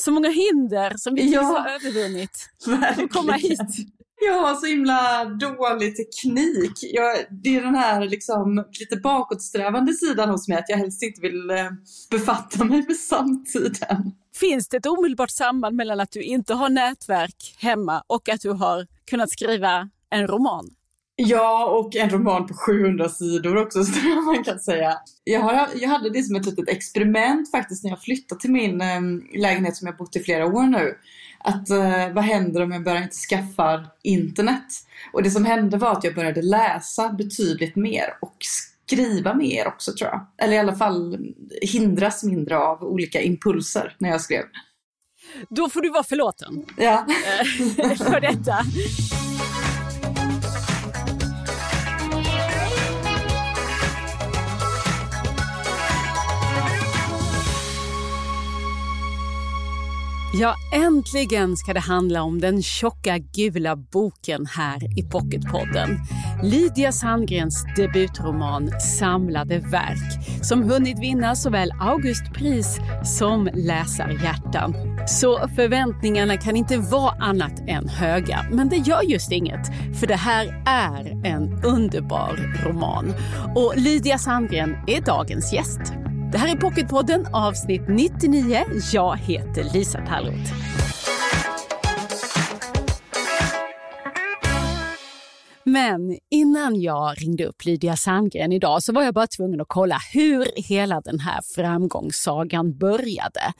så många hinder som vi ja, har övervunnit. Verkligen. komma hit. Jag har så himla dålig teknik. Jag, det är den här liksom, lite bakåtsträvande sidan hos mig, att jag helst inte vill eh, befatta mig med samtiden. Finns det ett omedelbart samband mellan att du inte har nätverk hemma och att du har kunnat skriva en roman? Ja, och en roman på 700 sidor också, så man kan säga. Jag, har, jag hade det som ett litet experiment faktiskt när jag flyttade till min eh, lägenhet som jag bott i flera år nu. Att eh, vad händer om jag börjar inte skaffa internet? Och det som hände var att jag började läsa betydligt mer och skriva mer också tror jag. Eller i alla fall hindras mindre av olika impulser när jag skrev. Då får du vara förlåten. Ja. Eh, för detta. Ja, äntligen ska det handla om den tjocka gula boken här i Pocketpodden. Lydia Sandgrens debutroman Samlade verk som hunnit vinna såväl Augustpris som läsarhjärtan. Så förväntningarna kan inte vara annat än höga. Men det gör just inget, för det här är en underbar roman. Och Lydia Sandgren är dagens gäst. Det här är Pocketpodden avsnitt 99. Jag heter Lisa Tallroth. Men innan jag ringde upp Lydia Sandgren idag så var jag bara tvungen att kolla hur hela den här framgångssagan började.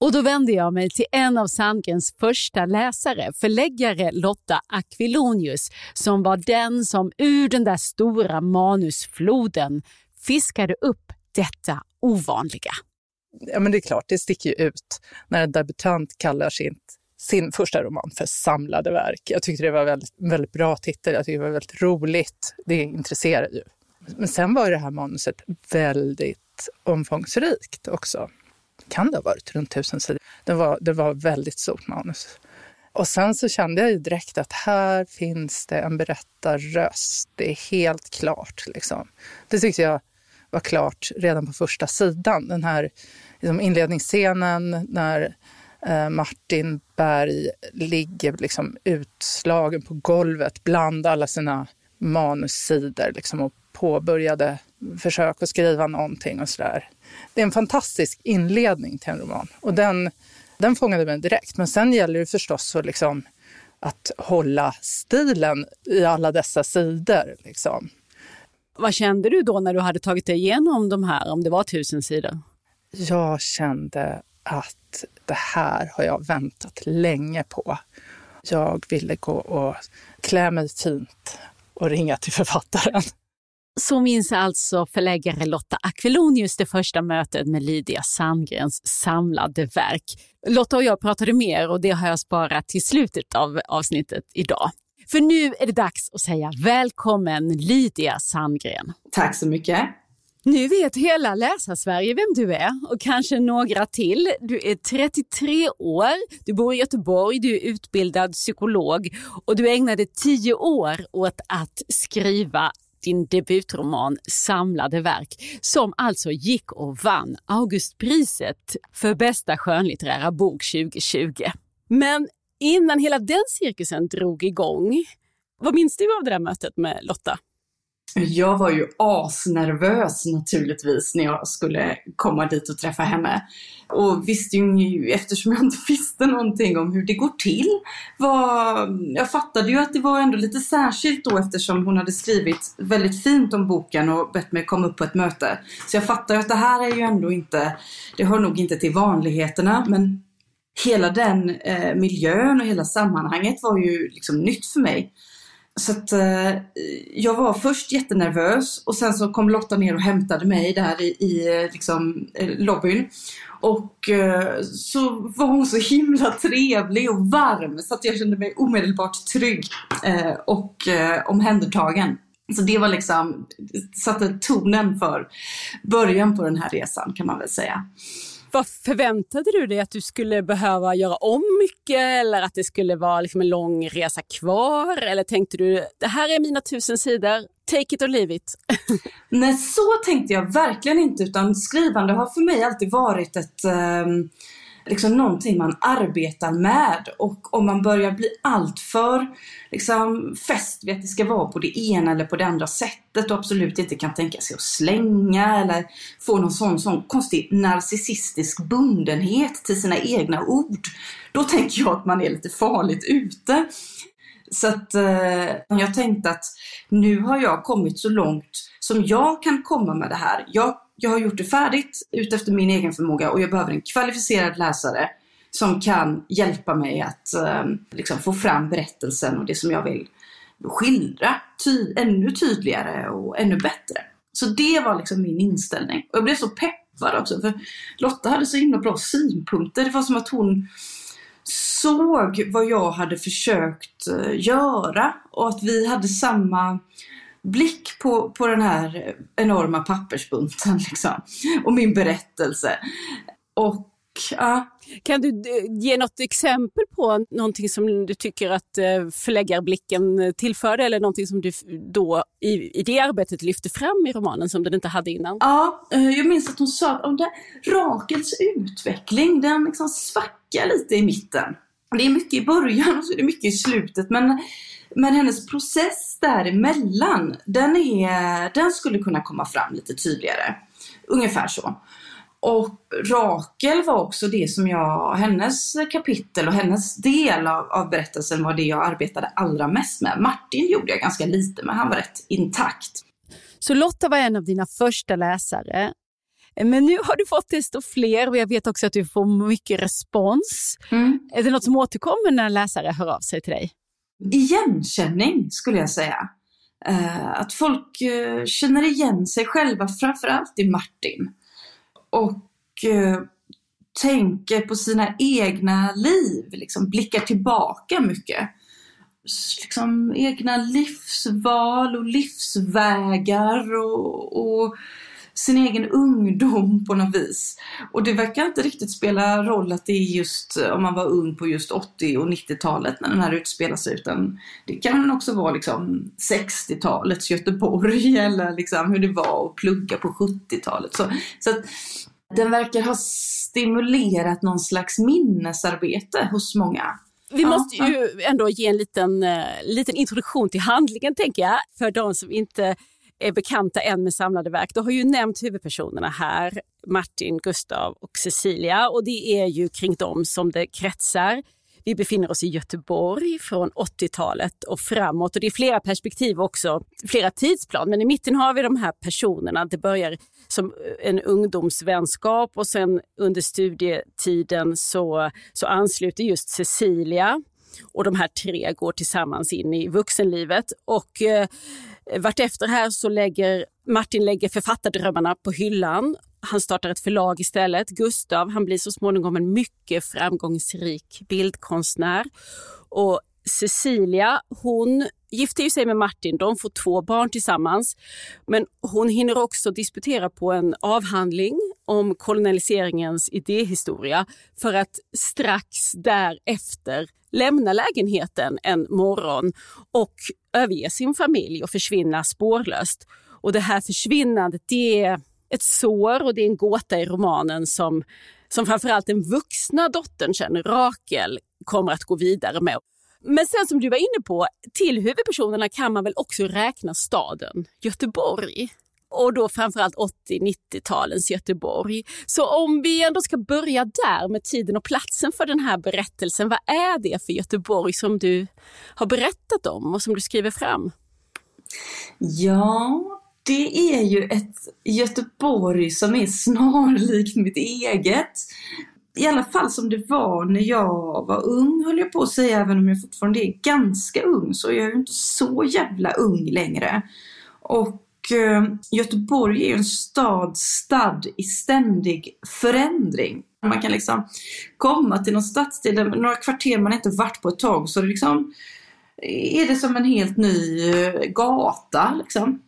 Och då vände jag mig till en av Sandgrens första läsare, förläggare Lotta Aquilonius, som var den som ur den där stora manusfloden fiskade upp detta ovanliga? Ja, men det är klart, det sticker ju ut när en debutant kallar sin, sin första roman för Samlade verk. Jag tyckte det var en väldigt, väldigt bra titel, jag tyckte det var väldigt roligt. Det intresserar ju. Men sen var det här manuset väldigt omfångsrikt också. Kan det ha varit runt tusen sidor? Det var, det var väldigt stort manus. Och sen så kände jag ju direkt att här finns det en berättarröst. Det är helt klart. Liksom. Det tyckte jag var klart redan på första sidan. Den här liksom inledningsscenen när eh, Martin Berg ligger liksom utslagen på golvet bland alla sina manussidor liksom, och påbörjade försök att skriva någonting och sådär. Det är en fantastisk inledning till en roman och den, den fångade mig direkt. Men sen gäller det förstås att, liksom, att hålla stilen i alla dessa sidor. Liksom. Vad kände du då när du hade tagit dig igenom de här, om det var tusen sidor? Jag kände att det här har jag väntat länge på. Jag ville gå och klä mig fint och ringa till författaren. Så minns alltså förläggare Lotta Aquilonius det första mötet med Lydia Sandgrens samlade verk. Lotta och jag pratade mer och det har jag sparat till slutet av avsnittet idag. För nu är det dags att säga välkommen Lydia Sandgren. Tack så mycket. Nu vet hela Läsarsverige vem du är och kanske några till. Du är 33 år, du bor i Göteborg, du är utbildad psykolog och du ägnade tio år åt att skriva din debutroman Samlade verk som alltså gick och vann Augustpriset för bästa skönlitterära bok 2020. Men innan hela den cirkusen drog igång, vad minns du av det där mötet med Lotta? Jag var ju asnervös naturligtvis när jag skulle komma dit och träffa henne. Och visste ju, eftersom jag inte visste någonting om hur det går till, var, jag fattade ju att det var ändå lite särskilt då eftersom hon hade skrivit väldigt fint om boken och bett mig komma upp på ett möte. Så jag fattade att det här är ju ändå inte, det hör nog inte till vanligheterna, men hela den eh, miljön och hela sammanhanget var ju liksom nytt för mig. Så att eh, jag var först jättenervös och sen så kom Lotta ner och hämtade mig där i, i eh, liksom, eh, lobbyn. Och eh, så var hon så himla trevlig och varm så att jag kände mig omedelbart trygg eh, och eh, omhändertagen. Så det var liksom, satte tonen för början på den här resan kan man väl säga. Vad förväntade du dig att du skulle behöva göra om mycket eller att det skulle vara liksom en lång resa kvar? Eller tänkte du, det här är mina tusen sidor, take it or leave it? Nej, så tänkte jag verkligen inte utan skrivande har för mig alltid varit ett um liksom någonting man arbetar med och om man börjar bli alltför liksom, fäst vid att det ska vara på det ena eller på det andra sättet och absolut inte kan tänka sig att slänga eller få någon sån, sån konstig narcissistisk bundenhet till sina egna ord. Då tänker jag att man är lite farligt ute. Så att eh, jag tänkte att nu har jag kommit så långt som jag kan komma med det här. Jag jag har gjort det färdigt utefter min egen förmåga och jag behöver en kvalificerad läsare som kan hjälpa mig att eh, liksom få fram berättelsen och det som jag vill skildra ty ännu tydligare och ännu bättre. Så det var liksom min inställning. Och jag blev så peppad också för Lotta hade så himla bra synpunkter. Det var som att hon såg vad jag hade försökt eh, göra och att vi hade samma blick på, på den här enorma pappersbunten liksom, och min berättelse. Och ja. Kan du ge något exempel på någonting som du tycker att eh, förläggarblicken tillförde eller någonting som du då i, i det arbetet lyfte fram i romanen som den inte hade innan? Ja, eh, jag minns att hon sa att om det, Rakels utveckling, den liksom svackar lite i mitten. Det är mycket i början och så är det mycket i slutet men men hennes process däremellan, den, är, den skulle kunna komma fram lite tydligare. Ungefär så. Och Rakel var också det som jag, hennes kapitel och hennes del av, av berättelsen var det jag arbetade allra mest med. Martin gjorde jag ganska lite med, han var rätt intakt. Så Lotta var en av dina första läsare. Men nu har du fått desto fler och jag vet också att du får mycket respons. Mm. Är det något som återkommer när läsare hör av sig till dig? igenkänning skulle jag säga. Uh, att folk uh, känner igen sig själva, framförallt i Martin. Och uh, tänker på sina egna liv, liksom blickar tillbaka mycket. Liksom egna livsval och livsvägar och, och sin egen ungdom på något vis. Och det verkar inte riktigt spela roll att det är just om man var ung på just 80 och 90-talet när den här utspelar sig utan det kan också vara liksom 60-talets Göteborg eller liksom hur det var att plugga på 70-talet. Så, så att den verkar ha stimulerat någon slags minnesarbete hos många. Vi måste ju ändå ge en liten, uh, liten introduktion till handlingen tänker jag, för de som inte är bekanta än med samlade verk. Du har ju nämnt huvudpersonerna här, Martin, Gustav och Cecilia och det är ju kring dem som det kretsar. Vi befinner oss i Göteborg från 80-talet och framåt och det är flera perspektiv också, flera tidsplan. Men i mitten har vi de här personerna. Det börjar som en ungdomsvänskap och sen under studietiden så, så ansluter just Cecilia och de här tre går tillsammans in i vuxenlivet. Och eh, vartefter här så lägger Martin lägger författardrömmarna på hyllan. Han startar ett förlag istället. Gustav han blir så småningom en mycket framgångsrik bildkonstnär. Och Cecilia hon gifter sig med Martin, de får två barn tillsammans. Men hon hinner också disputera på en avhandling om kolonialiseringens idéhistoria för att strax därefter lämna lägenheten en morgon och överge sin familj och försvinna spårlöst. Och det här försvinnandet det är ett sår och det är en gåta i romanen som, som framförallt den vuxna dottern känner, Rakel, kommer att gå vidare med. Men sen som du var inne på, till huvudpersonerna kan man väl också räkna staden Göteborg och då framförallt 80-90-talens Göteborg. Så om vi ändå ska börja där med tiden och platsen för den här berättelsen, vad är det för Göteborg som du har berättat om och som du skriver fram? Ja, det är ju ett Göteborg som är snarlikt mitt eget. I alla fall som det var när jag var ung höll jag på att säga, även om jag fortfarande är ganska ung så är jag ju inte så jävla ung längre. Och Eh, Göteborg är ju en stad stadd i ständig förändring. Man kan liksom komma till någon stadsdel, några kvarter man inte varit på ett tag, så det liksom är det som en helt ny eh, gata. Liksom.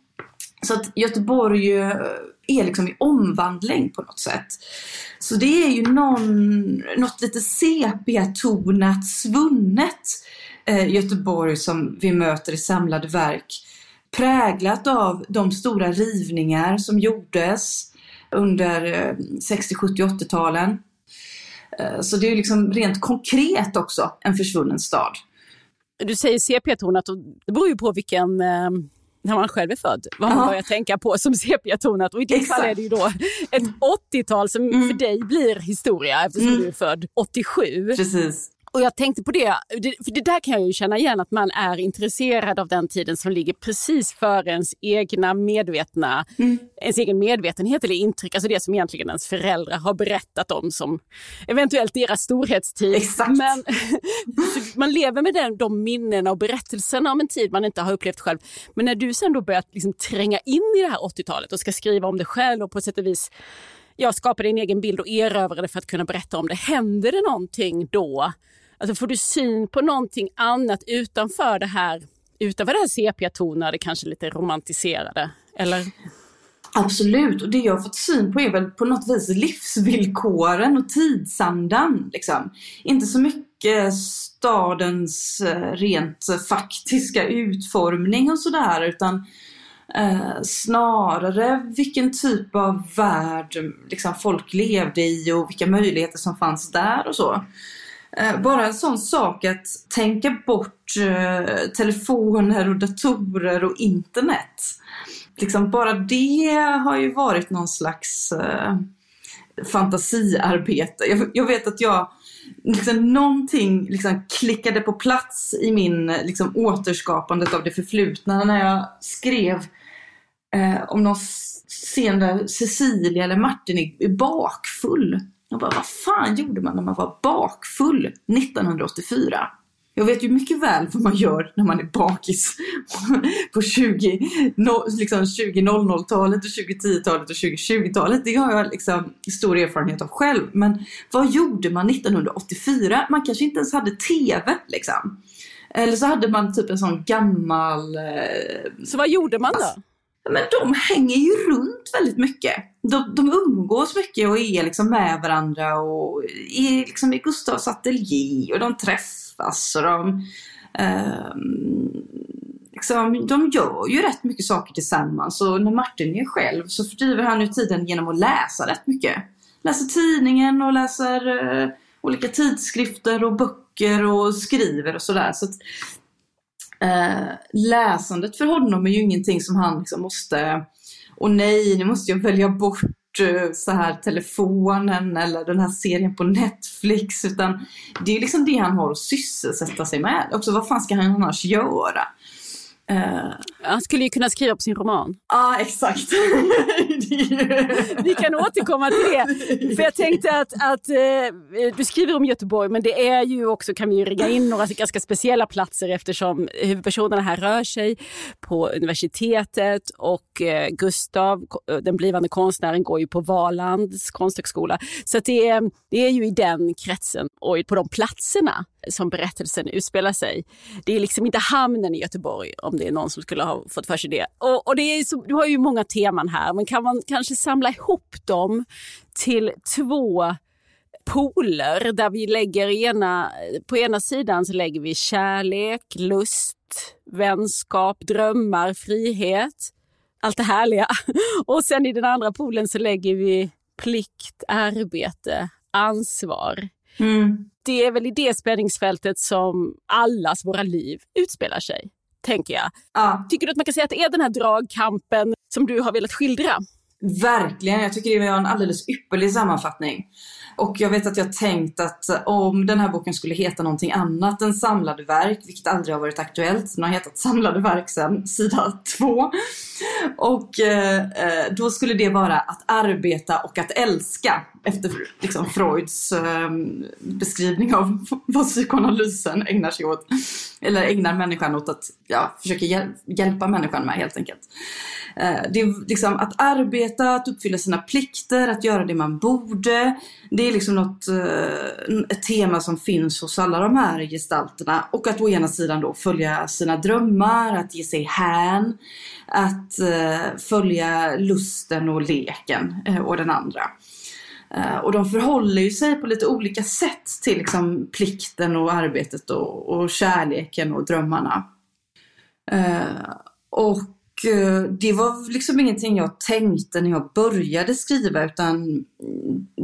Så att Göteborg eh, är liksom i omvandling på något sätt. Så det är ju någon, något lite sepiatonat, svunnet eh, Göteborg som vi möter i samlade verk präglat av de stora rivningar som gjordes under 60, 70, 80-talen. Eh, så det är ju liksom rent konkret också en försvunnen stad. Du säger sepia-tonat och det beror ju på vilken eh, när man själv är född, vad man börjar tänka på som sepia-tonat. Och i ditt fall är det ju då ett 80-tal som mm. för dig blir historia eftersom mm. du är född 87. Precis. Och jag tänkte på det, för det där kan jag ju känna igen att man är intresserad av den tiden som ligger precis före ens egna medvetna, mm. ens egen medvetenhet eller intryck, alltså det som egentligen ens föräldrar har berättat om som eventuellt deras storhetstid. Exakt. Men man lever med den, de minnena och berättelserna om en tid man inte har upplevt själv. Men när du sen då börjat liksom tränga in i det här 80-talet och ska skriva om det själv och på sätt och vis jag skapade din egen bild och erövrade för att kunna berätta om det. Händer det någonting då Alltså får du syn på någonting annat utanför det här, utanför det här sepiatonade, kanske lite romantiserade? Eller? Absolut, och det jag har fått syn på är väl på något vis livsvillkoren och tidsandan. Liksom. Inte så mycket stadens eh, rent faktiska utformning och sådär utan eh, snarare vilken typ av värld liksom, folk levde i och vilka möjligheter som fanns där och så. Eh, bara en sån sak att tänka bort eh, telefoner och datorer och internet. Liksom bara det har ju varit någon slags eh, fantasiarbete. Jag, jag, vet att jag, liksom, någonting liksom klickade på plats i min liksom, återskapandet av det förflutna när jag skrev eh, om någon scen där Cecilia eller Martin är, är bakfull. Jag bara, vad fan gjorde man när man var bakfull 1984? Jag vet ju mycket väl vad man gör när man är bakis på 20, liksom 2000-talet och 2010-talet och 2020-talet. Det har jag liksom stor erfarenhet av själv. Men vad gjorde man 1984? Man kanske inte ens hade TV liksom. Eller så hade man typ en sån gammal... Eh, så vad gjorde man då? Men de hänger ju runt väldigt mycket. De, de umgås mycket och är liksom med varandra och är liksom i Gustavs ateljé och de träffas och de eh, liksom, de gör ju rätt mycket saker tillsammans och när Martin är själv så fördriver han ju tiden genom att läsa rätt mycket. Läser tidningen och läser eh, olika tidskrifter och böcker och skriver och sådär. Så, Eh, läsandet för honom är ju ingenting som han liksom måste, och nej, nu måste jag välja bort eh, så här telefonen eller den här serien på Netflix. Utan det är liksom det han har att sysselsätta sig med. Också vad fan ska han annars göra? Uh, han skulle ju kunna skriva på sin roman. Ja, ah, exakt. Vi kan återkomma till det. För jag tänkte att, att eh, du skriver om Göteborg, men det är ju också, kan vi ju rigga in några ganska speciella platser eftersom huvudpersonerna här rör sig på universitetet och eh, Gustav, den blivande konstnären, går ju på Valands konsthögskola. Så det, är, det är ju i den kretsen och på de platserna som berättelsen utspelar sig. Det är liksom inte hamnen i Göteborg, om det är någon som skulle ha fått för sig det. Och, och det är så, du har ju många teman här, men kan man kanske samla ihop dem till två poler där vi lägger ena, på ena sidan så lägger vi kärlek, lust, vänskap, drömmar, frihet. Allt det härliga. Och sen i den andra polen så lägger vi plikt, arbete, ansvar. Mm. Det är väl i det spänningsfältet som allas våra liv utspelar sig, tänker jag. Ja. Tycker du att man kan säga att det är den här dragkampen som du har velat skildra? Verkligen, jag tycker det var en alldeles ypperlig sammanfattning. Och jag vet att jag tänkt att eh, om den här boken skulle heta någonting annat än Samlade verk, vilket aldrig har varit aktuellt, den har hetat Samlade verk sedan sida två. Och eh, eh, då skulle det vara att arbeta och att älska efter liksom, Freuds eh, beskrivning av vad psykoanalysen ägnar sig åt. Eller ägnar människan åt att ja, försöka hjäl hjälpa människan med helt enkelt. Eh, det är liksom att arbeta, att uppfylla sina plikter, att göra det man borde. Det är liksom något, eh, ett tema som finns hos alla de här gestalterna. Och att å ena sidan då följa sina drömmar, att ge sig hän, att eh, följa lusten och leken eh, och den andra. Och de förhåller ju sig på lite olika sätt till liksom plikten och arbetet och, och kärleken och drömmarna. Och det var liksom ingenting jag tänkte när jag började skriva utan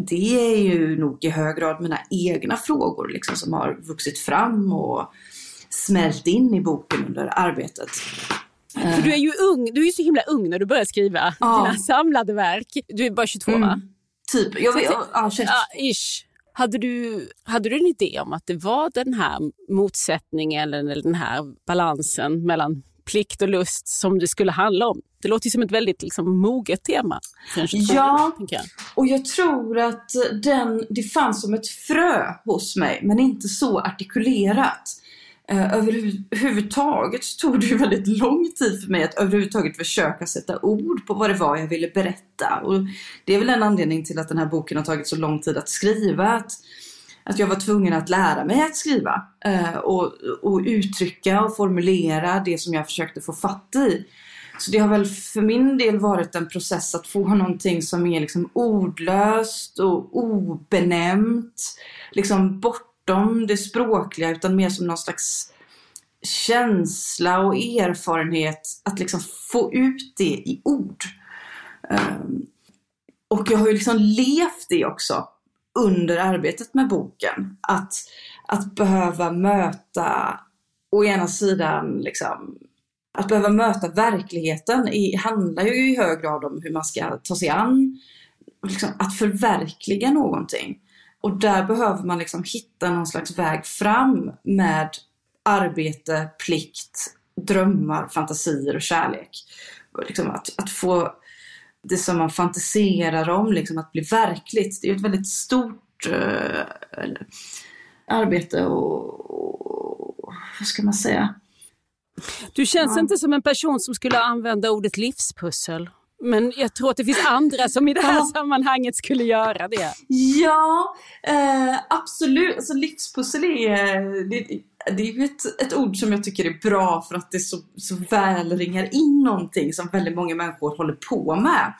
det är ju nog i hög grad mina egna frågor liksom som har vuxit fram och smält in i boken under arbetet. För du är ju ung, du är så himla ung när du börjar skriva ja. dina samlade verk. Du är bara 22 mm. va? Typ, jag vet, ja, ja, ish. Hade du, hade du en idé om att det var den här motsättningen eller den här balansen mellan plikt och lust som det skulle handla om? Det låter ju som ett väldigt liksom, moget tema. Ja, jag. och jag tror att den, det fanns som ett frö hos mig, men inte så artikulerat. Eh, överhuvudtaget tog det ju väldigt lång tid för mig att överhuvudtaget försöka sätta ord på vad det var jag ville berätta. Och det är väl en anledning till att den här boken har tagit så lång tid att skriva. Att, att jag var tvungen att lära mig att skriva eh, och, och uttrycka och formulera det som jag försökte få fatt i. Så det har väl för min del varit en process att få någonting som är liksom ordlöst och obenämnt, liksom bortom det språkliga utan mer som någon slags känsla och erfarenhet att liksom få ut det i ord. Um, och jag har ju liksom levt det också under arbetet med boken. Att, att behöva möta, å ena sidan, liksom, att behöva möta verkligheten i, handlar ju i hög grad om hur man ska ta sig an, liksom, att förverkliga någonting. Och där behöver man liksom hitta någon slags väg fram med arbete, plikt, drömmar, fantasier och kärlek. Liksom att, att få det som man fantiserar om liksom att bli verkligt. Det är ett väldigt stort eh, arbete och, och, vad ska man säga? Du känns ja. inte som en person som skulle använda ordet livspussel. Men jag tror att det finns andra som i det här sammanhanget skulle göra det. Ja, eh, absolut. Alltså, livspussel är, det, det är ju ett, ett ord som jag tycker är bra för att det så, så väl ringar in någonting som väldigt många människor håller på med.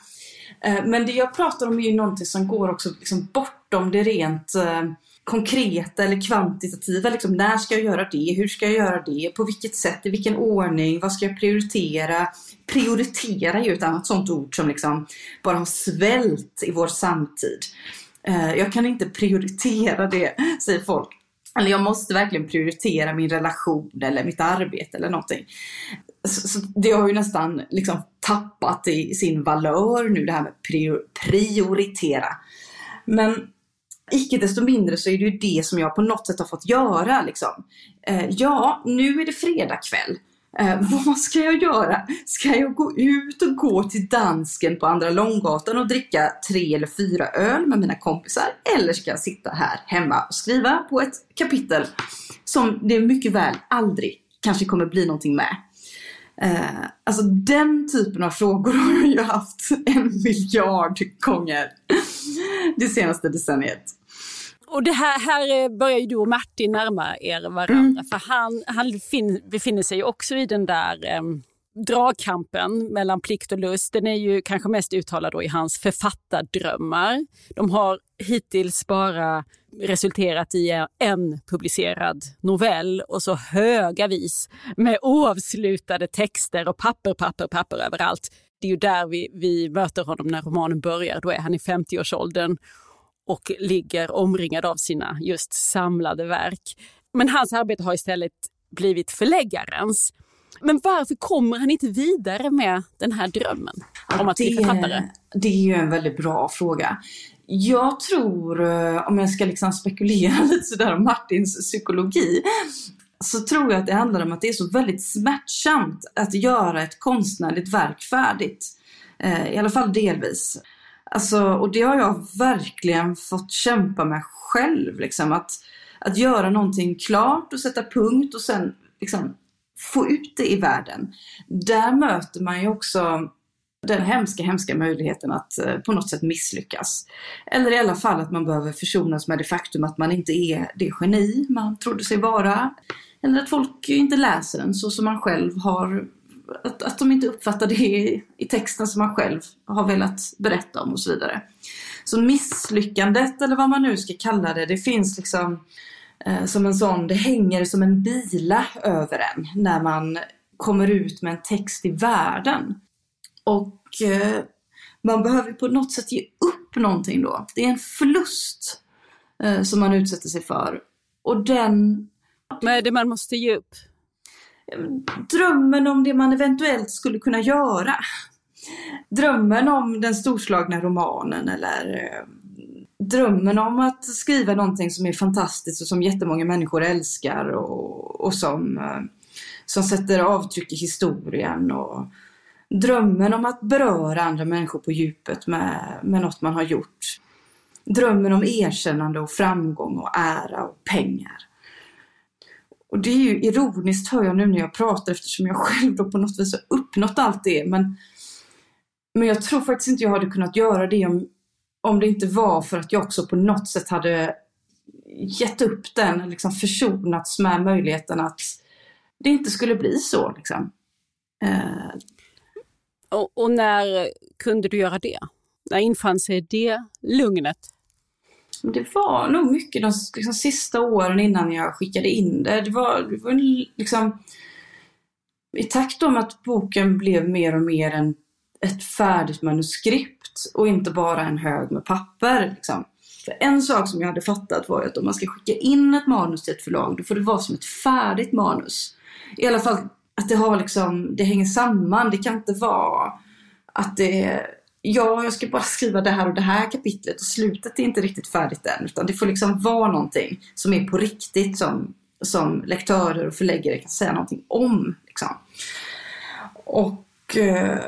Eh, men det jag pratar om är ju någonting som går också liksom bortom det rent eh, konkreta eller kvantitativa. Liksom, när ska jag göra det? Hur ska jag göra det? På vilket sätt? I vilken ordning? Vad ska jag prioritera? Prioritera är ju ett annat sånt ord som liksom bara har svällt i vår samtid. Eh, jag kan inte prioritera det, säger folk. Eller jag måste verkligen prioritera min relation eller mitt arbete eller någonting. Så, så det har ju nästan liksom tappat i sin valör nu det här med prior prioritera. Men Icke desto mindre så är det ju det som jag på något sätt har fått göra. Liksom. Eh, ja, nu är det fredag kväll. Eh, vad ska jag göra? Ska jag gå ut och gå till dansken på Andra Långgatan och dricka tre eller fyra öl med mina kompisar? Eller ska jag sitta här hemma och skriva på ett kapitel som det mycket väl aldrig kanske kommer bli någonting med? Eh, alltså den typen av frågor har jag ju haft en miljard gånger det senaste decenniet. Och det här, här börjar ju du och Martin närma er varandra. Mm. För han, han fin, befinner sig också i den där um, dragkampen mellan plikt och lust. Den är ju kanske mest uttalad då i hans författardrömmar. De har hittills bara resulterat i en publicerad novell och så höga vis med oavslutade texter och papper, papper, papper överallt. Det är ju där vi, vi möter honom när romanen börjar. Då är han i 50-årsåldern och ligger omringad av sina just samlade verk. Men hans arbete har istället blivit förläggarens. Men varför kommer han inte vidare med den här drömmen om att bli författare? Det är ju en väldigt bra fråga. Jag tror, eh, om jag ska liksom spekulera lite sådär om Martins psykologi, så tror jag att det handlar om att det är så väldigt smärtsamt att göra ett konstnärligt verk färdigt. Eh, I alla fall delvis. Alltså, och det har jag verkligen fått kämpa med själv. Liksom, att, att göra någonting klart och sätta punkt och sen liksom, få ut det i världen. Där möter man ju också den hemska, hemska möjligheten att eh, på något sätt misslyckas. Eller i alla fall att man behöver försonas med det faktum att man inte är det geni man trodde sig vara. Eller att folk inte läser den så som man själv har att, att de inte uppfattar det i, i texten som man själv har velat berätta om och så vidare. Så misslyckandet, eller vad man nu ska kalla det, det finns liksom eh, som en sån, det hänger som en bila över en när man kommer ut med en text i världen. Och eh, man behöver på något sätt ge upp någonting då. Det är en förlust eh, som man utsätter sig för. Och den... Vad är det man måste ge upp? Drömmen om det man eventuellt skulle kunna göra. Drömmen om den storslagna romanen eller eh, drömmen om att skriva någonting som är fantastiskt och som jättemånga människor älskar och, och som, eh, som sätter avtryck i historien. Och drömmen om att beröra andra människor på djupet med, med något man har gjort. Drömmen om erkännande och framgång och ära och pengar. Och det är ju ironiskt hör jag nu när jag pratar eftersom jag själv då på något vis har uppnått allt det. Men, men jag tror faktiskt inte jag hade kunnat göra det om, om det inte var för att jag också på något sätt hade gett upp den, liksom försonats med möjligheten att det inte skulle bli så. Liksom. Eh. Och, och, när kunde du göra det? När infann sig det lugnet? Det var nog mycket de liksom, sista åren innan jag skickade in det. Det var, det var liksom i takt med att boken blev mer och mer en, ett färdigt manuskript och inte bara en hög med papper. Liksom. För en sak som jag hade fattat var att om man ska skicka in ett manus till ett förlag, då får det vara som ett färdigt manus. I alla fall att det, har liksom, det hänger samman. Det kan inte vara att det ja, jag ska bara skriva det här och det här kapitlet och slutet är inte riktigt färdigt än. Utan det får liksom vara någonting som är på riktigt som, som lektörer och förläggare kan säga någonting om. Liksom. Och eh,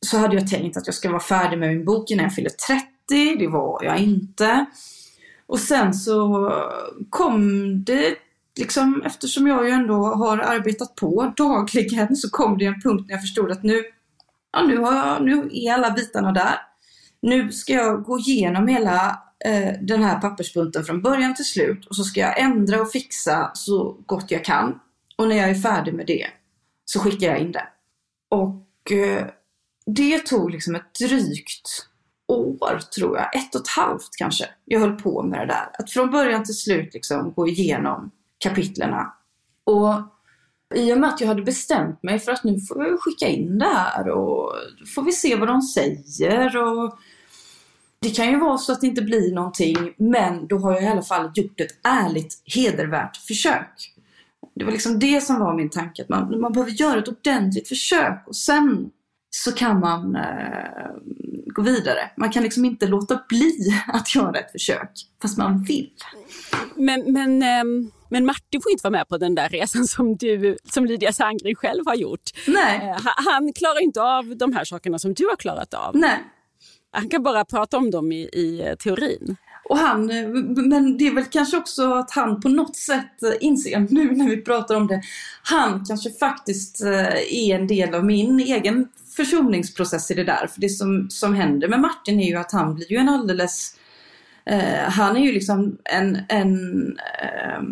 så hade jag tänkt att jag ska vara färdig med min bok innan jag fyller 30. Det var jag inte. Och sen så kom det liksom, eftersom jag ju ändå har arbetat på dagligen så kom det en punkt när jag förstod att nu ja, nu, har jag, nu är alla bitarna där. Nu ska jag gå igenom hela eh, den här pappersbunten från början till slut och så ska jag ändra och fixa så gott jag kan. Och när jag är färdig med det så skickar jag in det. Och eh, det tog liksom ett drygt år, tror jag. Ett och ett halvt kanske. Jag höll på med det där. Att från början till slut liksom gå igenom kapitlerna. Och i och med att jag hade bestämt mig för att nu får jag skicka in det här och får vi se vad de säger. Och det kan ju vara så att det inte blir någonting men då har jag i alla fall gjort ett ärligt hedervärt försök. Det var liksom det som var min tanke, att man, man behöver göra ett ordentligt försök och sen så kan man eh, gå vidare. Man kan liksom inte låta bli att göra ett försök fast man vill. Men, men eh men Martin får inte vara med på den där resan som, du, som Lydia Sandgren själv har gjort. Nej. Eh, han klarar inte av de här sakerna som du har klarat av. Nej. Han kan bara prata om dem i, i eh, teorin. Och han, eh, men det är väl kanske också att han på något sätt inser, nu när vi pratar om det, han kanske faktiskt är en del av min egen försoningsprocess i det där. För det som, som händer med Martin är ju att han blir ju en alldeles Eh, han är ju liksom en, en, eh,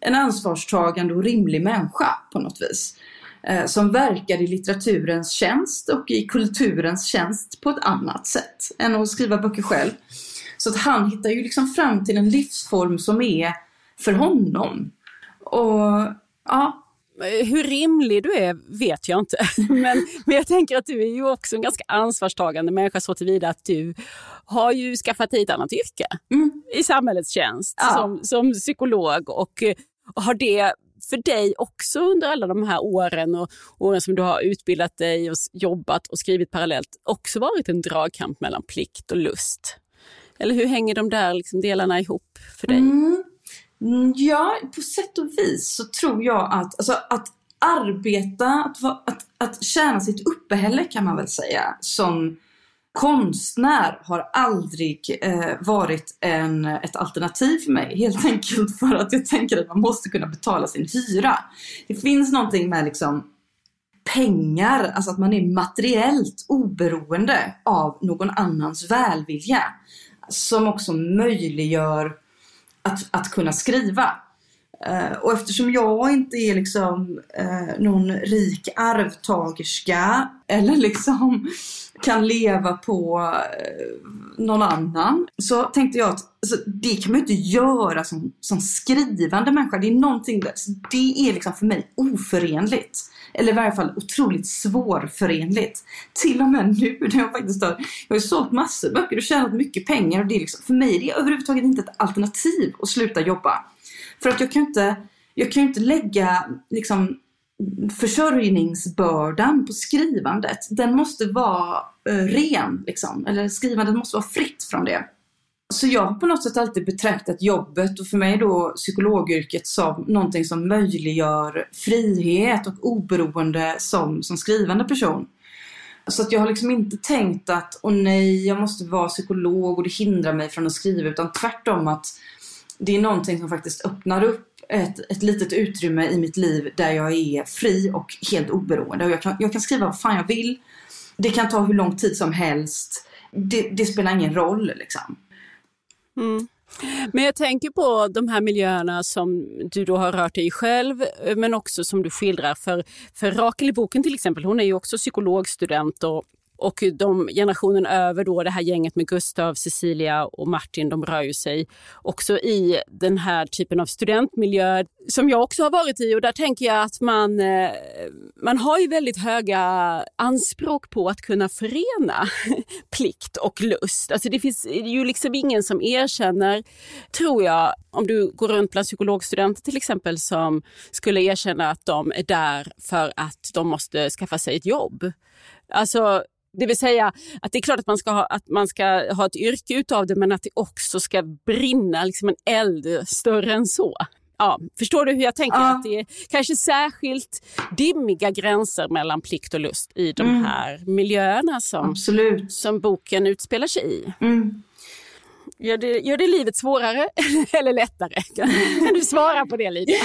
en ansvarstagande och rimlig människa på något vis. Eh, som verkar i litteraturens tjänst och i kulturens tjänst på ett annat sätt än att skriva böcker själv. Så att han hittar ju liksom fram till en livsform som är för honom. Och ja, hur rimlig du är vet jag inte. Men, men jag tänker att du är ju också en ganska ansvarstagande människa så tillvida att du har ju skaffat dig ett annat yrke mm. i samhällets tjänst ja. som, som psykolog och, och har det för dig också under alla de här åren och åren som du har utbildat dig och jobbat och skrivit parallellt också varit en dragkamp mellan plikt och lust? Eller hur hänger de där liksom delarna ihop för dig? Mm. Mm, ja, på sätt och vis så tror jag att, alltså, att arbeta, att, att, att tjäna sitt uppehälle kan man väl säga, som konstnär har aldrig eh, varit en, ett alternativ för mig. Helt enkelt för att jag tänker att man måste kunna betala sin hyra. Det finns någonting med liksom pengar, alltså att man är materiellt oberoende av någon annans välvilja. Som också möjliggör att, att kunna skriva. Eh, och eftersom jag inte är liksom eh, någon rik arvtagerska eller liksom kan leva på eh, någon annan. Så tänkte jag att alltså, det kan man inte göra som, som skrivande människa. Det är någonting, där, det är liksom för mig oförenligt. Eller i varje fall otroligt svårförenligt. Till och med nu när jag faktiskt har, jag har sålt massor av böcker och tjänat mycket pengar och det är liksom, för mig är det överhuvudtaget inte ett alternativ att sluta jobba. För att jag kan inte, jag kan inte lägga liksom försörjningsbördan på skrivandet, den måste vara eh, ren. Liksom. Eller skrivandet måste vara fritt från det. Så jag har på något sätt alltid betraktat jobbet och för mig då psykologyrket som någonting som möjliggör frihet och oberoende som, som skrivande person. Så att jag har liksom inte tänkt att, åh nej, jag måste vara psykolog och det hindrar mig från att skriva, utan tvärtom att det är någonting som faktiskt öppnar upp ett, ett litet utrymme i mitt liv där jag är fri och helt oberoende. Och jag, kan, jag kan skriva vad fan jag vill. Det kan ta hur lång tid som helst. Det, det spelar ingen roll liksom. Mm. Men jag tänker på de här miljöerna som du då har rört dig i själv, men också som du skildrar. För, för Rakel i boken till exempel, hon är ju också psykologstudent och och de generationen över då, det här gänget med Gustav, Cecilia och Martin, de rör ju sig också i den här typen av studentmiljö som jag också har varit i och där tänker jag att man, eh, man har ju väldigt höga anspråk på att kunna förena plikt och lust. Alltså det finns ju liksom ingen som erkänner, tror jag, om du går runt bland psykologstudenter till exempel som skulle erkänna att de är där för att de måste skaffa sig ett jobb. Alltså det vill säga att det är klart att man ska ha, att man ska ha ett yrke utav det men att det också ska brinna liksom en eld större än så. Ja, förstår du hur jag tänker? Ja. Att det är kanske särskilt dimmiga gränser mellan plikt och lust i de mm. här miljöerna som, som boken utspelar sig i. Mm. Gör det, gör det livet svårare eller lättare? Kan, kan du svara på det Lydia?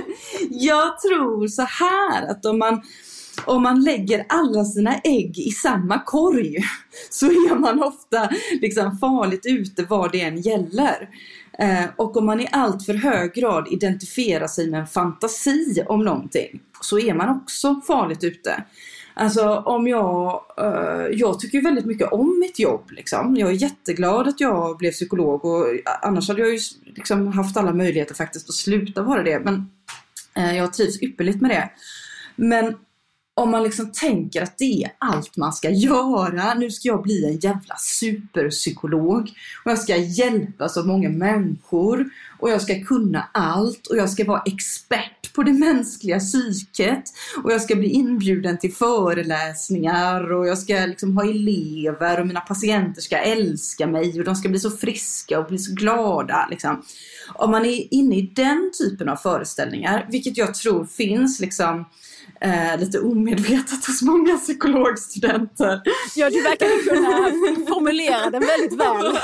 jag tror så här att om man om man lägger alla sina ägg i samma korg så är man ofta liksom farligt ute vad det än gäller. Eh, och om man i allt för hög grad identifierar sig med en fantasi om någonting så är man också farligt ute. Alltså om jag, eh, jag tycker väldigt mycket om mitt jobb liksom. Jag är jätteglad att jag blev psykolog och eh, annars hade jag ju liksom haft alla möjligheter faktiskt att sluta vara det. Men eh, jag trivs ypperligt med det. Men om man liksom tänker att det är allt man ska göra. Nu ska jag bli en jävla superpsykolog och jag ska hjälpa så många människor och jag ska kunna allt och jag ska vara expert på det mänskliga psyket och jag ska bli inbjuden till föreläsningar och jag ska liksom ha elever och mina patienter ska älska mig och de ska bli så friska och bli så glada. Liksom. Om man är inne i den typen av föreställningar, vilket jag tror finns liksom eh, lite omedvetet hos många psykologstudenter. Ja, du verkar kunna formulera den väldigt väl.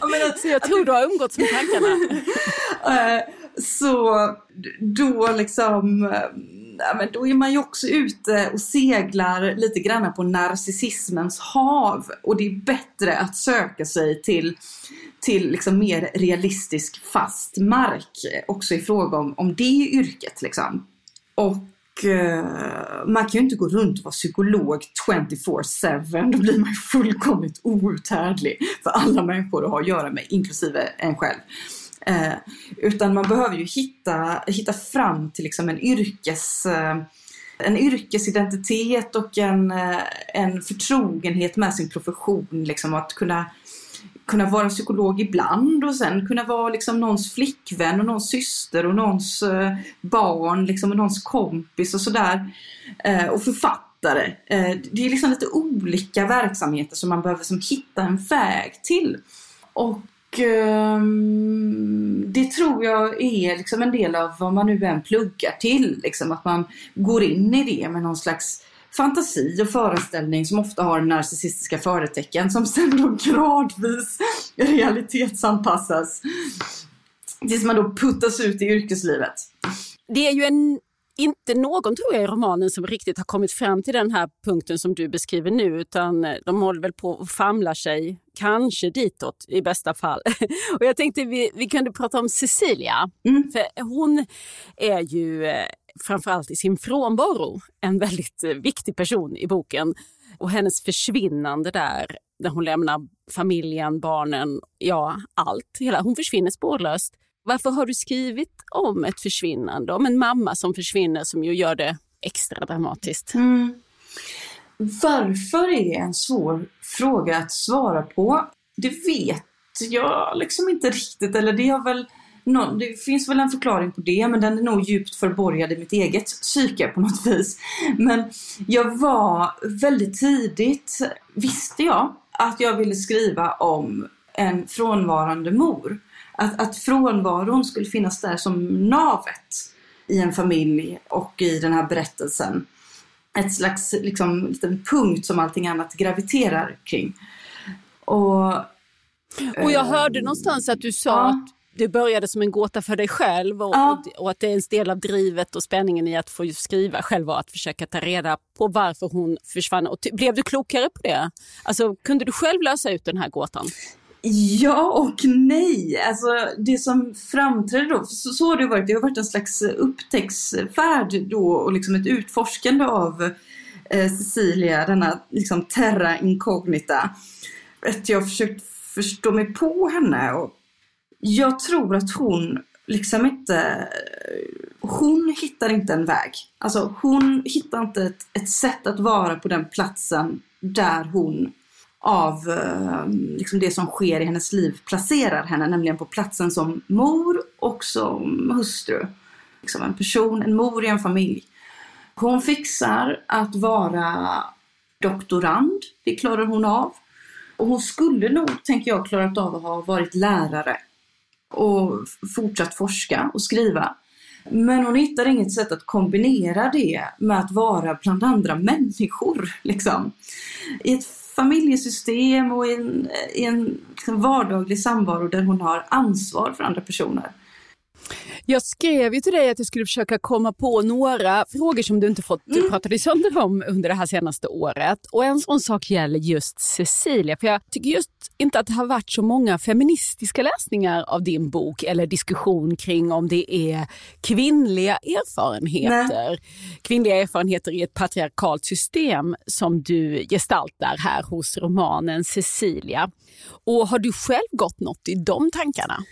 ja, men att, så jag tror du har umgåtts med tankarna. Eh, så då liksom ja, men då är man ju också ute och seglar lite grann på narcissismens hav. Och det är bättre att söka sig till, till liksom mer realistisk fast mark också i fråga om, om det yrket. Liksom. Och Eh, Eh, man kan ju inte gå runt och vara psykolog 24-7. Då blir man ju fullkomligt outhärdlig för alla människor att ha att göra med, inklusive en själv. Eh, utan man behöver ju hitta, hitta fram till liksom en, yrkes, eh, en yrkesidentitet och en, eh, en förtrogenhet med sin profession. Liksom, att kunna kunna vara psykolog ibland och sen kunna vara liksom någons flickvän och någons syster och någons eh, barn liksom, och någons kompis och sådär. Eh, och författare. Eh, det är liksom lite olika verksamheter som man behöver som hitta en väg till. Och ehm, det tror jag är liksom en del av vad man nu än pluggar till. Liksom, att man går in i det med någon slags fantasi och föreställning som ofta har narcissistiska företecken som sen då gradvis realitetsanpassas tills man då puttas ut i yrkeslivet. Det är ju en inte någon tror jag i romanen som riktigt har kommit fram till den här punkten som du beskriver nu utan de håller väl på och famlar sig, kanske ditåt i bästa fall. Och jag tänkte vi, vi kunde prata om Cecilia, mm. för hon är ju eh, framförallt i sin frånvaro en väldigt eh, viktig person i boken. och hennes försvinnande där, när hon lämnar familjen, barnen, ja allt. Hela, hon försvinner spårlöst. Varför har du skrivit om ett försvinnande, om en mamma som försvinner som ju gör det extra dramatiskt? Mm. Varför är en svår fråga att svara på. Det vet jag liksom inte riktigt, eller det har väl No, det finns väl en förklaring på det, men den är nog djupt förborgad i mitt eget psyke på något vis. Men jag var väldigt tidigt, visste jag, att jag ville skriva om en frånvarande mor. Att, att frånvaron skulle finnas där som navet i en familj och i den här berättelsen. Ett slags liksom, liten punkt som allting annat graviterar kring. Och, och jag hörde eh, någonstans att du sa ja. att det började som en gåta för dig själv och, ja. och, att det är en del av drivet och spänningen i att få skriva själv och att försöka ta reda på varför hon försvann. Och blev du klokare på det? Alltså, kunde du själv lösa ut den här gåtan? Ja och nej. Alltså det som framträdde då, så, så har det varit. Det har varit en slags upptäcktsfärd då och liksom ett utforskande av eh, Cecilia, denna liksom terra incognita. Att jag har försökt förstå mig på henne och jag tror att hon liksom inte, hon hittar inte en väg. Alltså hon hittar inte ett, ett sätt att vara på den platsen där hon av eh, liksom det som sker i hennes liv placerar henne, nämligen på platsen som mor och som hustru. Liksom en person, en mor i en familj. Hon fixar att vara doktorand, det klarar hon av. Och hon skulle nog, tänker jag, klarat av att ha varit lärare och fortsatt forska och skriva. Men hon hittar inget sätt att kombinera det med att vara bland andra människor. Liksom. I ett familjesystem och i en, i en liksom, vardaglig samvaro där hon har ansvar för andra personer. Jag skrev ju till dig att jag skulle försöka komma på några frågor som du inte fått mm. prata dig sönder om under det här senaste året. Och en sån sak gäller just Cecilia. För jag tycker just inte att det har varit så många feministiska läsningar av din bok eller diskussion kring om det är kvinnliga erfarenheter. Nej. Kvinnliga erfarenheter i ett patriarkalt system som du gestaltar här hos romanen Cecilia. Och har du själv gått något i de tankarna?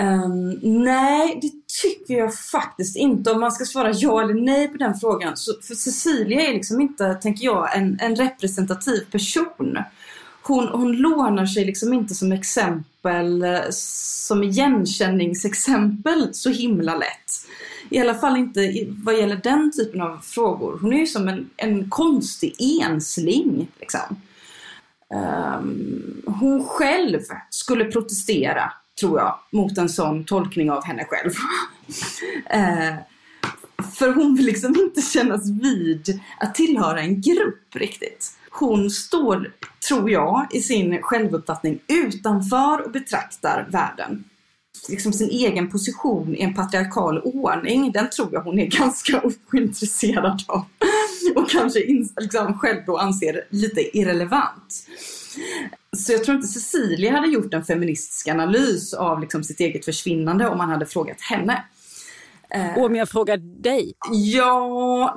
Um, nej, det tycker jag faktiskt inte. Om man ska svara ja eller nej på den frågan. Så, för Cecilia är liksom inte, tänker jag, en, en representativ person. Hon, hon lånar sig liksom inte som exempel, som igenkänningsexempel så himla lätt. I alla fall inte vad gäller den typen av frågor. Hon är ju som en, en konstig ensling. Liksom. Um, hon själv skulle protestera tror jag, mot en sån tolkning av henne själv. eh, för hon vill liksom inte kännas vid att tillhöra en grupp riktigt. Hon står, tror jag, i sin självuppfattning utanför och betraktar världen. Liksom sin egen position i en patriarkal ordning, den tror jag hon är ganska ointresserad av. Och kanske liksom själv då anser lite irrelevant. Så jag tror inte Cecilia hade gjort en feministisk analys av liksom sitt eget försvinnande om man hade frågat henne. Och om jag frågar dig? Ja,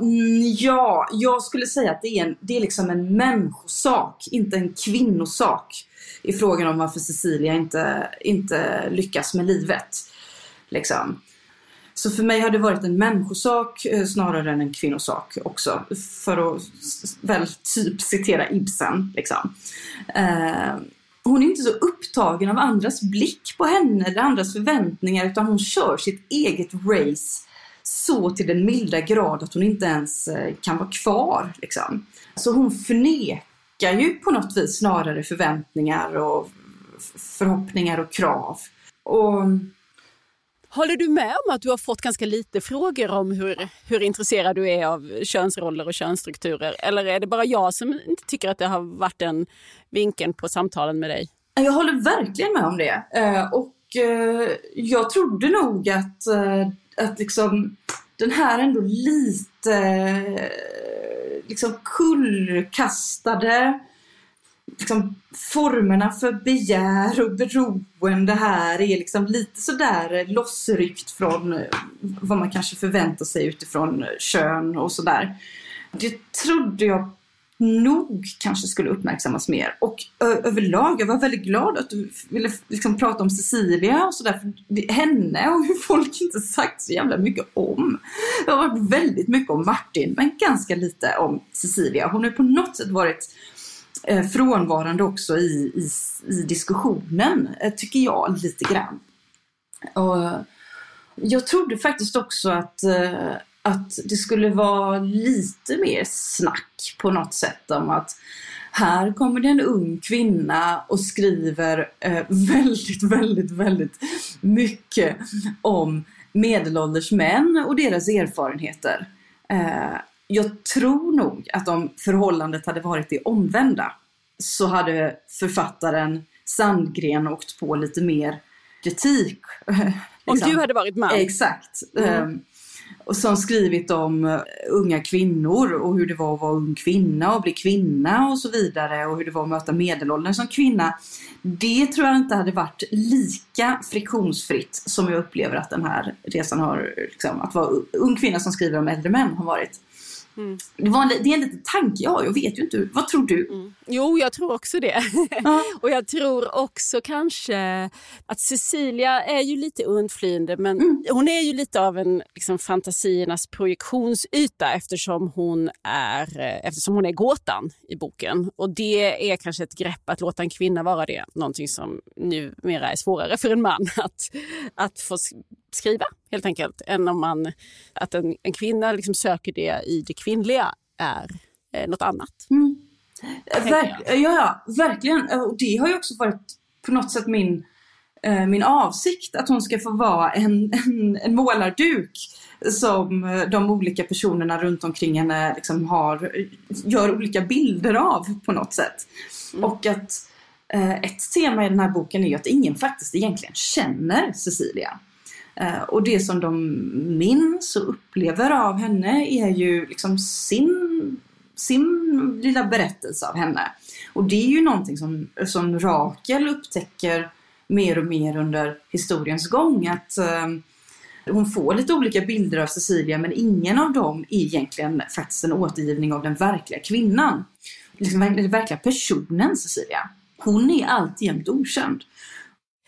ja, jag skulle säga att det är, en, det är liksom en människosak, inte en kvinnosak i frågan om varför Cecilia inte, inte lyckas med livet. Liksom. Så för mig har det varit en människosak eh, snarare än en kvinnosak också. För att väl typ citera Ibsen. Liksom. Eh, hon är inte så upptagen av andras blick på henne eller andras förväntningar utan hon kör sitt eget race så till den milda grad att hon inte ens eh, kan vara kvar. Liksom. Så hon förnekar ju på något vis snarare förväntningar och förhoppningar och krav. Och Håller du med om att du har fått ganska lite frågor om hur, hur intresserad du är av könsroller och könsstrukturer? Eller är det bara jag som inte tycker att det har varit den vinkeln på samtalen med dig? Jag håller verkligen med om det. Eh, och eh, jag trodde nog att, eh, att liksom, den här ändå lite liksom kullkastade liksom, formerna för begär och beroende här är liksom lite sådär lossryckt från eh, vad man kanske förväntar sig utifrån eh, kön och sådär. Det trodde jag nog kanske skulle uppmärksammas mer. Och överlag, jag var väldigt glad att du ville liksom prata om Cecilia och sådär. Henne och hur folk inte sagt så jävla mycket om. Det har varit väldigt mycket om Martin, men ganska lite om Cecilia. Hon har på något sätt varit eh, frånvarande också i, i, i diskussionen, eh, tycker jag lite grann. Och eh, jag trodde faktiskt också att eh, att det skulle vara lite mer snack på något sätt om att här kommer det en ung kvinna och skriver eh, väldigt, väldigt, väldigt mycket om medelålders män och deras erfarenheter. Eh, Eh, jag tror nog att om förhållandet hade varit det omvända så hade författaren Sandgren åkt på lite mer kritik. Om liksom. du hade varit man? Exakt. Mm. Um, och som skrivit om uh, unga kvinnor och hur det var att vara ung kvinna och bli kvinna och så vidare och hur det var att möta medelåldern som kvinna. Det tror jag inte hade varit lika friktionsfritt som jag upplever att den här resan har, liksom, att vara ung kvinna som skriver om äldre män har varit. Mm. Det, var en, det är en liten tanke jag jag vet ju inte. Vad tror du? Mm. Jo, jag tror också det. Ja. och jag tror också kanske att Cecilia är ju lite undflyende men mm. hon är ju lite av en liksom, fantasiernas projektionsyta eftersom hon, är, eftersom hon är gåtan i boken. Och det är kanske ett grepp att låta en kvinna vara det. Någonting som numera är svårare för en man att, att få skriva helt enkelt. Än om man, att en, en kvinna liksom söker det i det kvinnliga är eh, något annat. Mm. Verk, ja, ja, verkligen. Och det har ju också varit på något sätt min, eh, min avsikt att hon ska få vara en, en, en målarduk som eh, de olika personerna runt omkring henne liksom har, gör olika bilder av på något sätt. Mm. Och att eh, ett tema i den här boken är ju att ingen faktiskt egentligen känner Cecilia. Eh, och det som de minns och upplever av henne är ju liksom sin, sin lilla berättelse av henne. Och det är ju någonting som, som Rakel upptäcker mer och mer under historiens gång. Att eh, hon får lite olika bilder av Cecilia men ingen av dem är egentligen faktiskt en återgivning av den verkliga kvinnan. Liksom den verkliga personen Cecilia. Hon är alltjämt okänd.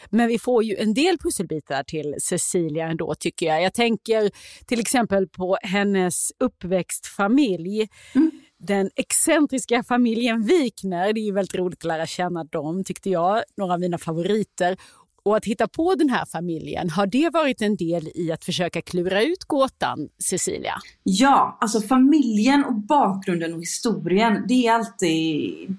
Men vi får ju en del pusselbitar till Cecilia ändå tycker jag. Jag tänker till exempel på hennes uppväxtfamilj. Mm. Den excentriska familjen Wikner, det är ju väldigt roligt att lära känna dem tyckte jag, några av mina favoriter. Och att hitta på den här familjen, har det varit en del i att försöka klura ut gåtan, Cecilia? Ja, alltså familjen och bakgrunden och historien, det är alltid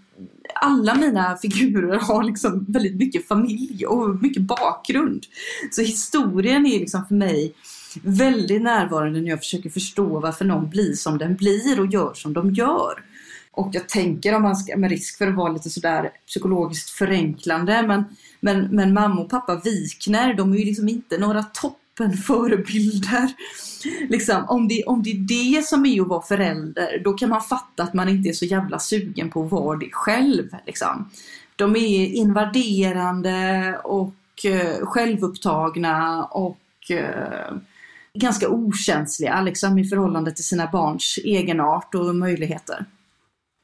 alla mina figurer har liksom väldigt mycket familj och mycket bakgrund. Så historien är liksom för mig väldigt närvarande när jag försöker förstå varför någon blir som den blir och gör som de gör. Och jag tänker om man ska, med risk för att vara lite sådär psykologiskt förenklande, men, men, men mamma och pappa Wikner, de är ju liksom inte några toppenförebilder. Liksom, om, det, om det är det som är att vara förälder, då kan man fatta att man inte är så jävla sugen på att vara det själv. Liksom. De är invaderande och uh, självupptagna och uh, ganska okänsliga liksom, i förhållande till sina barns egenart och möjligheter.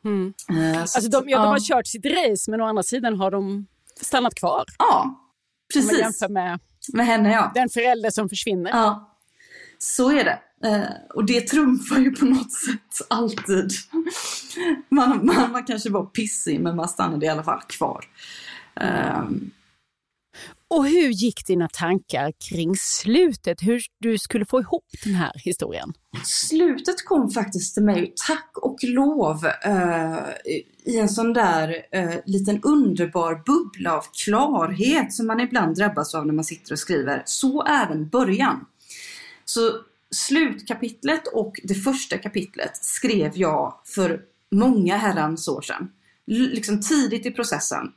Mm. Uh, alltså de, ja, de har kört sitt race men å andra sidan har de stannat kvar. Ja, precis. Om man jämför med, med henne ja. den förälder som försvinner. Ja, så är det. Uh, och det trumfar ju på något sätt alltid. man, man, man kanske var pissig men man stannade i alla fall kvar. Uh, och hur gick dina tankar kring slutet? Hur du skulle få ihop den här historien? Slutet kom faktiskt till mig, tack och lov, eh, i en sån där eh, liten underbar bubbla av klarhet som man ibland drabbas av när man sitter och skriver. Så även början. Så slutkapitlet och det första kapitlet skrev jag för många herrans år sedan. L liksom tidigt i processen.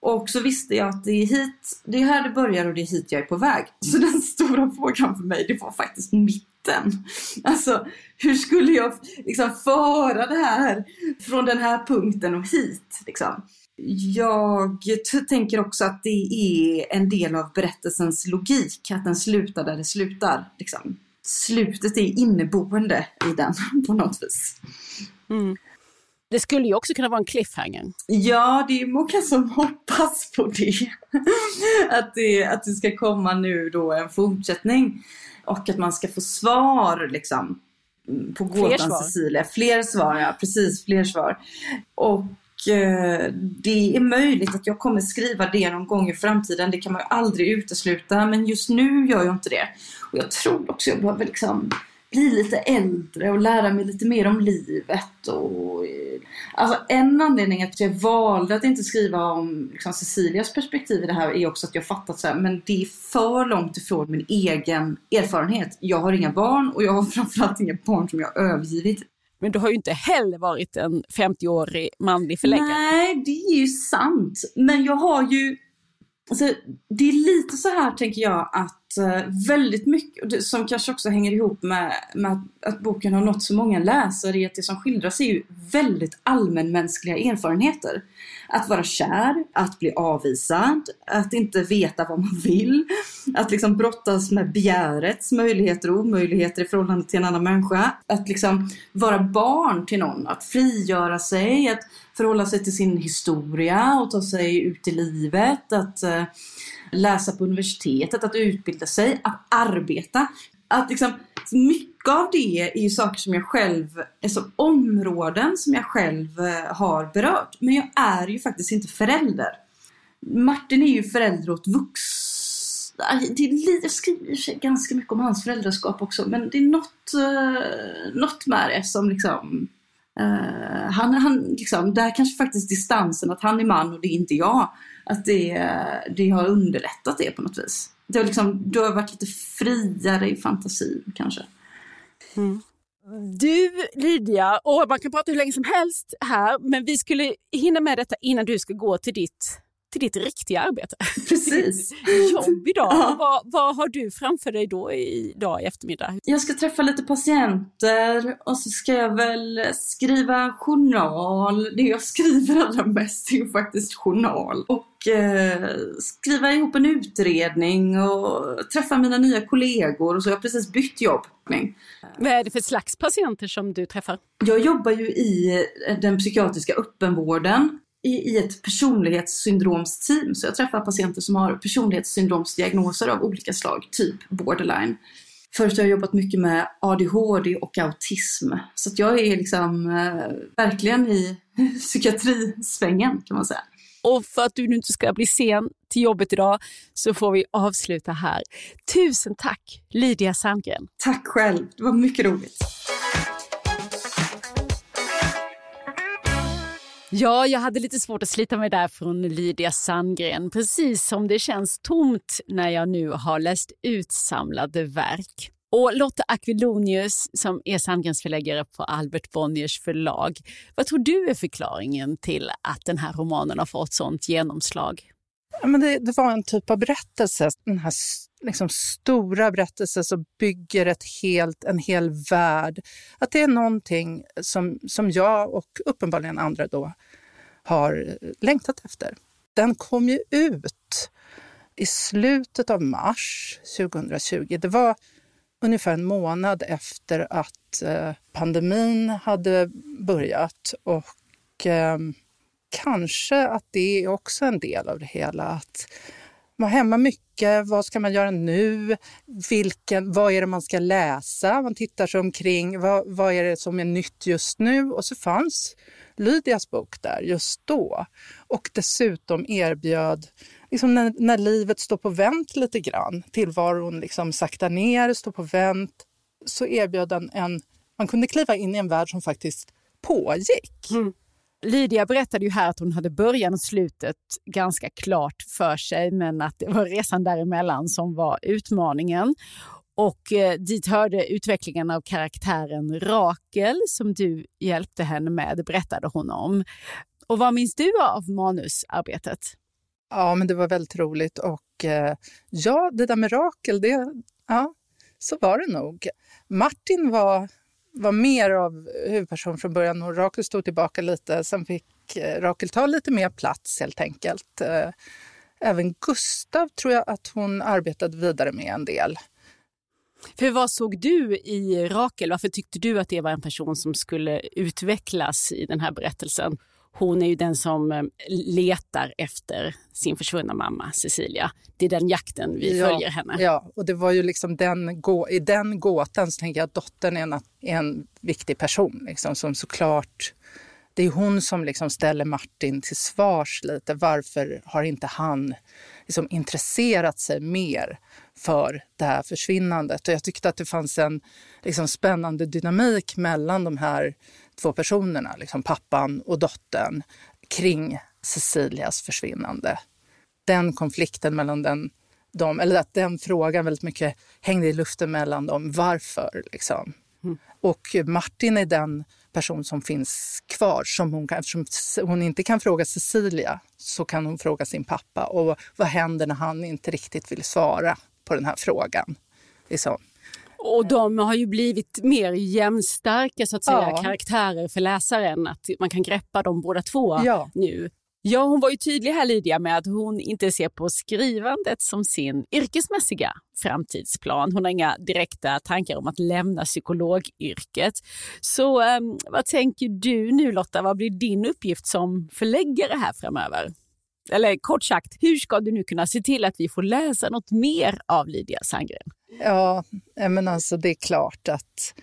Och så visste jag att det är hit, det är här det börjar och det är hit jag är på väg. Så den stora frågan för mig, det var faktiskt mitten. Alltså, hur skulle jag liksom föra det här från den här punkten och hit? Liksom? Jag tänker också att det är en del av berättelsens logik, att den slutar där det slutar. Liksom. Slutet är inneboende i den på något vis. Mm. Det skulle ju också kunna vara en cliffhanger. Ja, det är många som hoppas på det. att, det att det ska komma nu då en fortsättning. Och att man ska få svar liksom. På gåtan Cecilia. Fler svar, ja. Precis, fler svar. Och eh, det är möjligt att jag kommer skriva det någon gång i framtiden. Det kan man ju aldrig utesluta. Men just nu gör jag inte det. Och jag tror också jag behöver liksom bli lite äldre och lära mig lite mer om livet. Och, alltså en anledning att jag valde att inte skriva om liksom, Cecilias perspektiv i det här är också att jag fattat så här, men det är för långt ifrån min egen erfarenhet. Jag har inga barn och jag har framförallt inga barn som jag övergivit. Men du har ju inte heller varit en 50-årig manlig förläggare. Nej, det är ju sant. Men jag har ju Alltså, det är lite så här tänker jag att Eh, väldigt mycket, som kanske också hänger ihop med, med att, att, boken har nått så många läsare, är att det som skildras är ju väldigt allmänmänskliga erfarenheter. Att vara kär, att bli avvisad, att inte veta vad man vill, att liksom brottas med begärets möjligheter och omöjligheter i förhållande till en annan människa. Att liksom vara barn till någon, att frigöra sig, att förhålla sig till sin historia och ta sig ut i livet, att eh, läsa på universitetet, att utbilda sig, att arbeta. Att liksom, mycket av det är ju saker som jag själv, alltså områden som jag själv eh, har berört. Men jag är ju faktiskt inte förälder. Martin är ju förälder åt vuxna det är lite, jag skriver ganska mycket om hans föräldraskap också men det är något, uh, något med det som liksom Uh, han, han, liksom, där kanske faktiskt distansen, att han är man och det är inte jag, att det, det har underlättat det på något vis. Det har, liksom, du har varit lite friare i fantasin kanske. Mm. Du Lydia, och man kan prata hur länge som helst här, men vi skulle hinna med detta innan du ska gå till ditt till ditt riktiga arbete. Precis. jobb idag. Ja. Vad, vad, har du framför dig då idag i eftermiddag? Jag ska träffa lite patienter och så ska jag väl skriva journal. Det jag skriver allra mest är ju faktiskt journal. Och eh, skriva ihop en utredning och träffa mina nya kollegor och så. Jag har precis bytt jobb. Vad är det för slags patienter som du träffar? Jag jobbar ju i den psykiatriska öppenvården i, i ett personlighetssyndromsteam. Så jag träffar patienter som har personlighetssyndromsdiagnoser av olika slag, typ borderline. Först har jag jobbat mycket med ADHD och autism. Så jag är liksom eh, verkligen i psykiatrisvängen kan man säga. Och för att du nu inte ska bli sen till jobbet idag så får vi avsluta här. Tusen tack Lydia Sandgren. Tack själv, det var mycket roligt. Ja, jag hade lite svårt att slita mig där från Lydia Sandgren, precis som det känns tomt när jag nu har läst ut samlade verk. Och Lotta Aquilonius som är Sandgrens förläggare på Albert Bonniers förlag. Vad tror du är förklaringen till att den här romanen har fått sånt genomslag? Ja, men det, det var en typ av berättelse, den här liksom stora berättelser som bygger ett helt, en hel värld. Att det är någonting som, som jag och uppenbarligen andra då har längtat efter. Den kom ju ut i slutet av mars 2020. Det var ungefär en månad efter att eh, pandemin hade börjat och eh, kanske att det är också en del av det hela. Att vara hemma mycket, vad ska man göra nu? Vilken, vad är det man ska läsa? Man tittar sig omkring, vad, vad är det som är nytt just nu? Och så fanns Lydias bok där just då. Och dessutom erbjöd, liksom när, när livet står på vänt lite grann, tillvaron liksom saktar ner, står på vänt, så erbjöd den en, man kunde kliva in i en värld som faktiskt pågick. Mm. Lydia berättade ju här att hon hade början och slutet ganska klart för sig men att det var resan däremellan som var utmaningen. Och eh, dit hörde utvecklingen av karaktären Rakel som du hjälpte henne med, det berättade hon om. Och vad minns du av manusarbetet? Ja, men det var väldigt roligt och eh, ja, det där med Rakel, det, ja, så var det nog. Martin var var mer av huvudperson från början och Rakel stod tillbaka lite. Sen fick eh, Rakel ta lite mer plats helt enkelt. Eh, även Gustav tror jag att hon arbetade vidare med en del. För vad såg du i Rakel? Varför tyckte du att det var en person som skulle utvecklas i den här berättelsen? Hon är ju den som eh, letar efter sin försvunna mamma Cecilia. Det är den jakten vi ja, följer henne. Ja, och det var ju liksom den, i den gåtan så tänker jag att dottern är en, är en viktig person liksom, som såklart det är hon som liksom ställer Martin till svars lite. Varför har inte han liksom intresserat sig mer för det här försvinnandet? Och jag tyckte att det fanns en liksom spännande dynamik mellan de här två personerna, liksom pappan och dottern, kring Cecilias försvinnande. Den konflikten mellan den, dem, eller att den frågan väldigt mycket hängde i luften mellan dem. Varför? Liksom. Mm. Och Martin är den person som finns kvar. Som hon kan, eftersom hon inte kan fråga Cecilia så kan hon fråga sin pappa. Och vad händer när han inte riktigt vill svara på den här frågan? Liksom. Och de har ju blivit mer jämnstarka så att säga, ja. karaktärer för läsaren. Att man kan greppa dem båda två ja. nu. Ja, hon var ju tydlig här Lydia med att hon inte ser på skrivandet som sin yrkesmässiga framtidsplan. Hon har inga direkta tankar om att lämna psykologyrket. Så eh, vad tänker du nu Lotta, vad blir din uppgift som förläggare här framöver? Eller kort sagt, hur ska du nu kunna se till att vi får läsa något mer av Lydia Sandgren? Ja, eh, men alltså det är klart att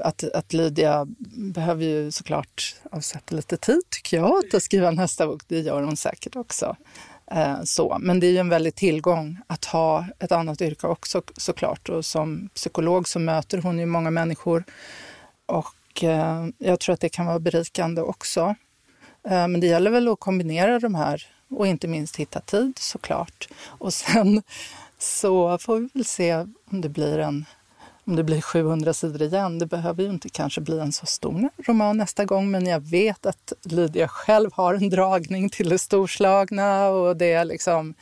att, att Lydia behöver ju såklart avsätta lite tid, tycker jag, att skriva nästa bok. Det gör hon säkert också. Eh, så. Men det är ju en väldig tillgång att ha ett annat yrke också såklart. Och som psykolog så möter hon ju många människor. Och eh, jag tror att det kan vara berikande också. Eh, men det gäller väl att kombinera de här och inte minst hitta tid såklart. Och sen så får vi väl se om det blir en om det blir 700 sidor igen. Det behöver ju inte kanske bli en så stor roman nästa gång, men jag vet att Lydia själv har en dragning till det storslagna och det är liksom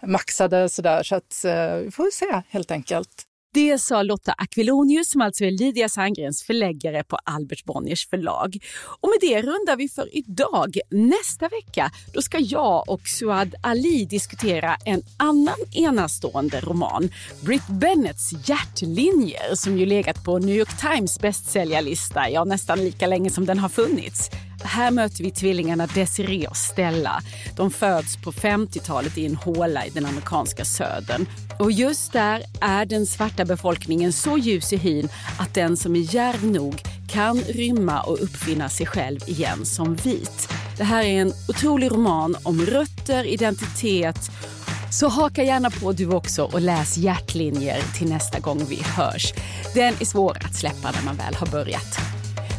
maxade sådär. Så att eh, vi får se helt enkelt. Det sa Lotta Aquilonius som alltså är Lydia Sandgrens förläggare på Albert Bonniers förlag. Och med det rundar vi för idag. Nästa vecka då ska jag och Suad Ali diskutera en annan enastående roman. Britt Bennets Hjärtlinjer som ju legat på New York Times bästsäljarlista ja, nästan lika länge som den har funnits. Här möter vi tvillingarna Desiree och Stella. De föds på 50-talet i en håla i den amerikanska södern. Och just där är den svarta befolkningen så ljus i hyn att den som är djärv nog kan rymma och uppfinna sig själv igen som vit. Det här är en otrolig roman om rötter, identitet så haka gärna på du också och läs Hjärtlinjer till nästa gång vi hörs. Den är svår att släppa när man väl har börjat.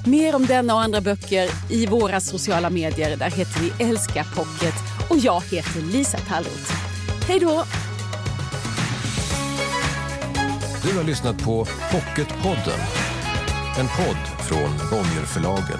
Mer om denna och andra böcker i våra sociala medier. Där heter vi Älska Pocket och jag heter Lisa Tallroth. Hej då! Du har lyssnat på Pocketpodden. En podd från Bonnierförlagen.